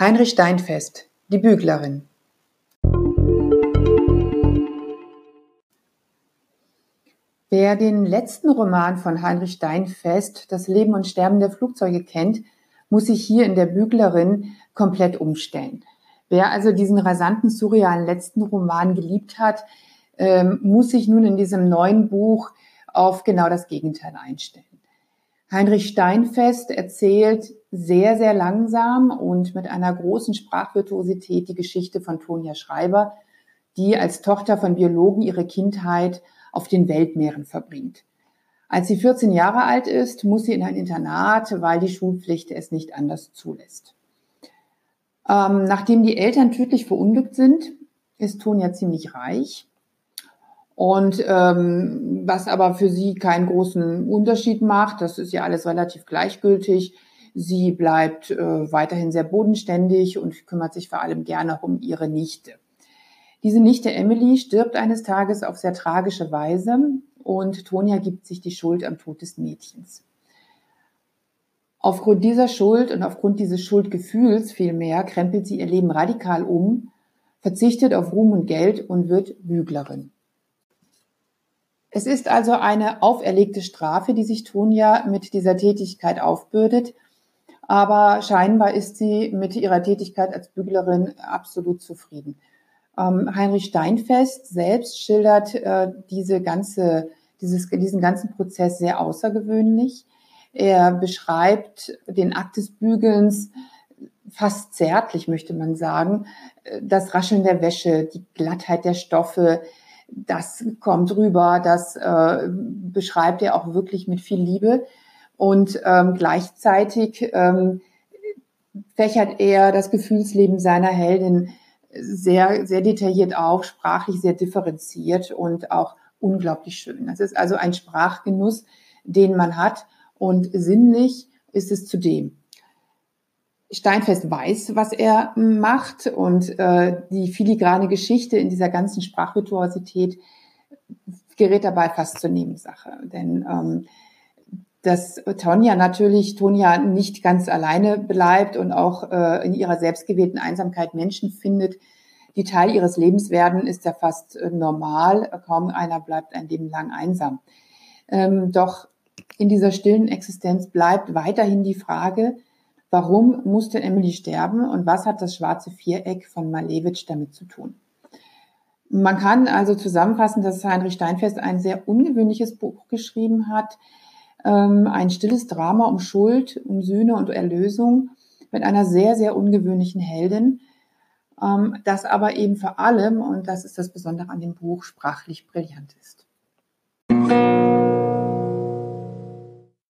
Heinrich Steinfest, die Büglerin. Wer den letzten Roman von Heinrich Steinfest, Das Leben und Sterben der Flugzeuge kennt, muss sich hier in der Büglerin komplett umstellen. Wer also diesen rasanten, surrealen letzten Roman geliebt hat, ähm, muss sich nun in diesem neuen Buch auf genau das Gegenteil einstellen. Heinrich Steinfest erzählt sehr, sehr langsam und mit einer großen Sprachvirtuosität die Geschichte von Tonia Schreiber, die als Tochter von Biologen ihre Kindheit auf den Weltmeeren verbringt. Als sie 14 Jahre alt ist, muss sie in ein Internat, weil die Schulpflicht es nicht anders zulässt. Ähm, nachdem die Eltern tödlich verunglückt sind, ist Tonia ziemlich reich. Und ähm, was aber für sie keinen großen Unterschied macht, das ist ja alles relativ gleichgültig. Sie bleibt äh, weiterhin sehr bodenständig und kümmert sich vor allem gerne um ihre Nichte. Diese Nichte Emily stirbt eines Tages auf sehr tragische Weise und Tonia gibt sich die Schuld am Tod des Mädchens. Aufgrund dieser Schuld und aufgrund dieses Schuldgefühls vielmehr krempelt sie ihr Leben radikal um, verzichtet auf Ruhm und Geld und wird Büglerin. Es ist also eine auferlegte Strafe, die sich Tonia mit dieser Tätigkeit aufbürdet, aber scheinbar ist sie mit ihrer Tätigkeit als Büglerin absolut zufrieden. Ähm, Heinrich Steinfest selbst schildert äh, diese ganze, dieses, diesen ganzen Prozess sehr außergewöhnlich. Er beschreibt den Akt des Bügelns fast zärtlich, möchte man sagen. Das Rascheln der Wäsche, die Glattheit der Stoffe, das kommt rüber, das äh, beschreibt er auch wirklich mit viel Liebe. Und ähm, gleichzeitig ähm, fächert er das Gefühlsleben seiner Heldin sehr, sehr detailliert auf, sprachlich sehr differenziert und auch unglaublich schön. Das ist also ein Sprachgenuss, den man hat und sinnlich ist es zudem. Steinfest weiß, was er macht und äh, die filigrane Geschichte in dieser ganzen Sprachvirtuosität gerät dabei fast zur Nebensache. Denn ähm, dass Tonja natürlich Tonja nicht ganz alleine bleibt und auch äh, in ihrer selbstgewählten Einsamkeit Menschen findet, die Teil ihres Lebens werden, ist ja fast äh, normal. Kaum einer bleibt ein Leben lang einsam. Ähm, doch in dieser stillen Existenz bleibt weiterhin die Frage, warum musste Emily sterben und was hat das schwarze Viereck von Malevich damit zu tun? Man kann also zusammenfassen, dass Heinrich Steinfest ein sehr ungewöhnliches Buch geschrieben hat, ähm, ein stilles Drama um Schuld, um Sühne und Erlösung mit einer sehr, sehr ungewöhnlichen Heldin, ähm, das aber eben vor allem, und das ist das Besondere an dem Buch, sprachlich brillant ist.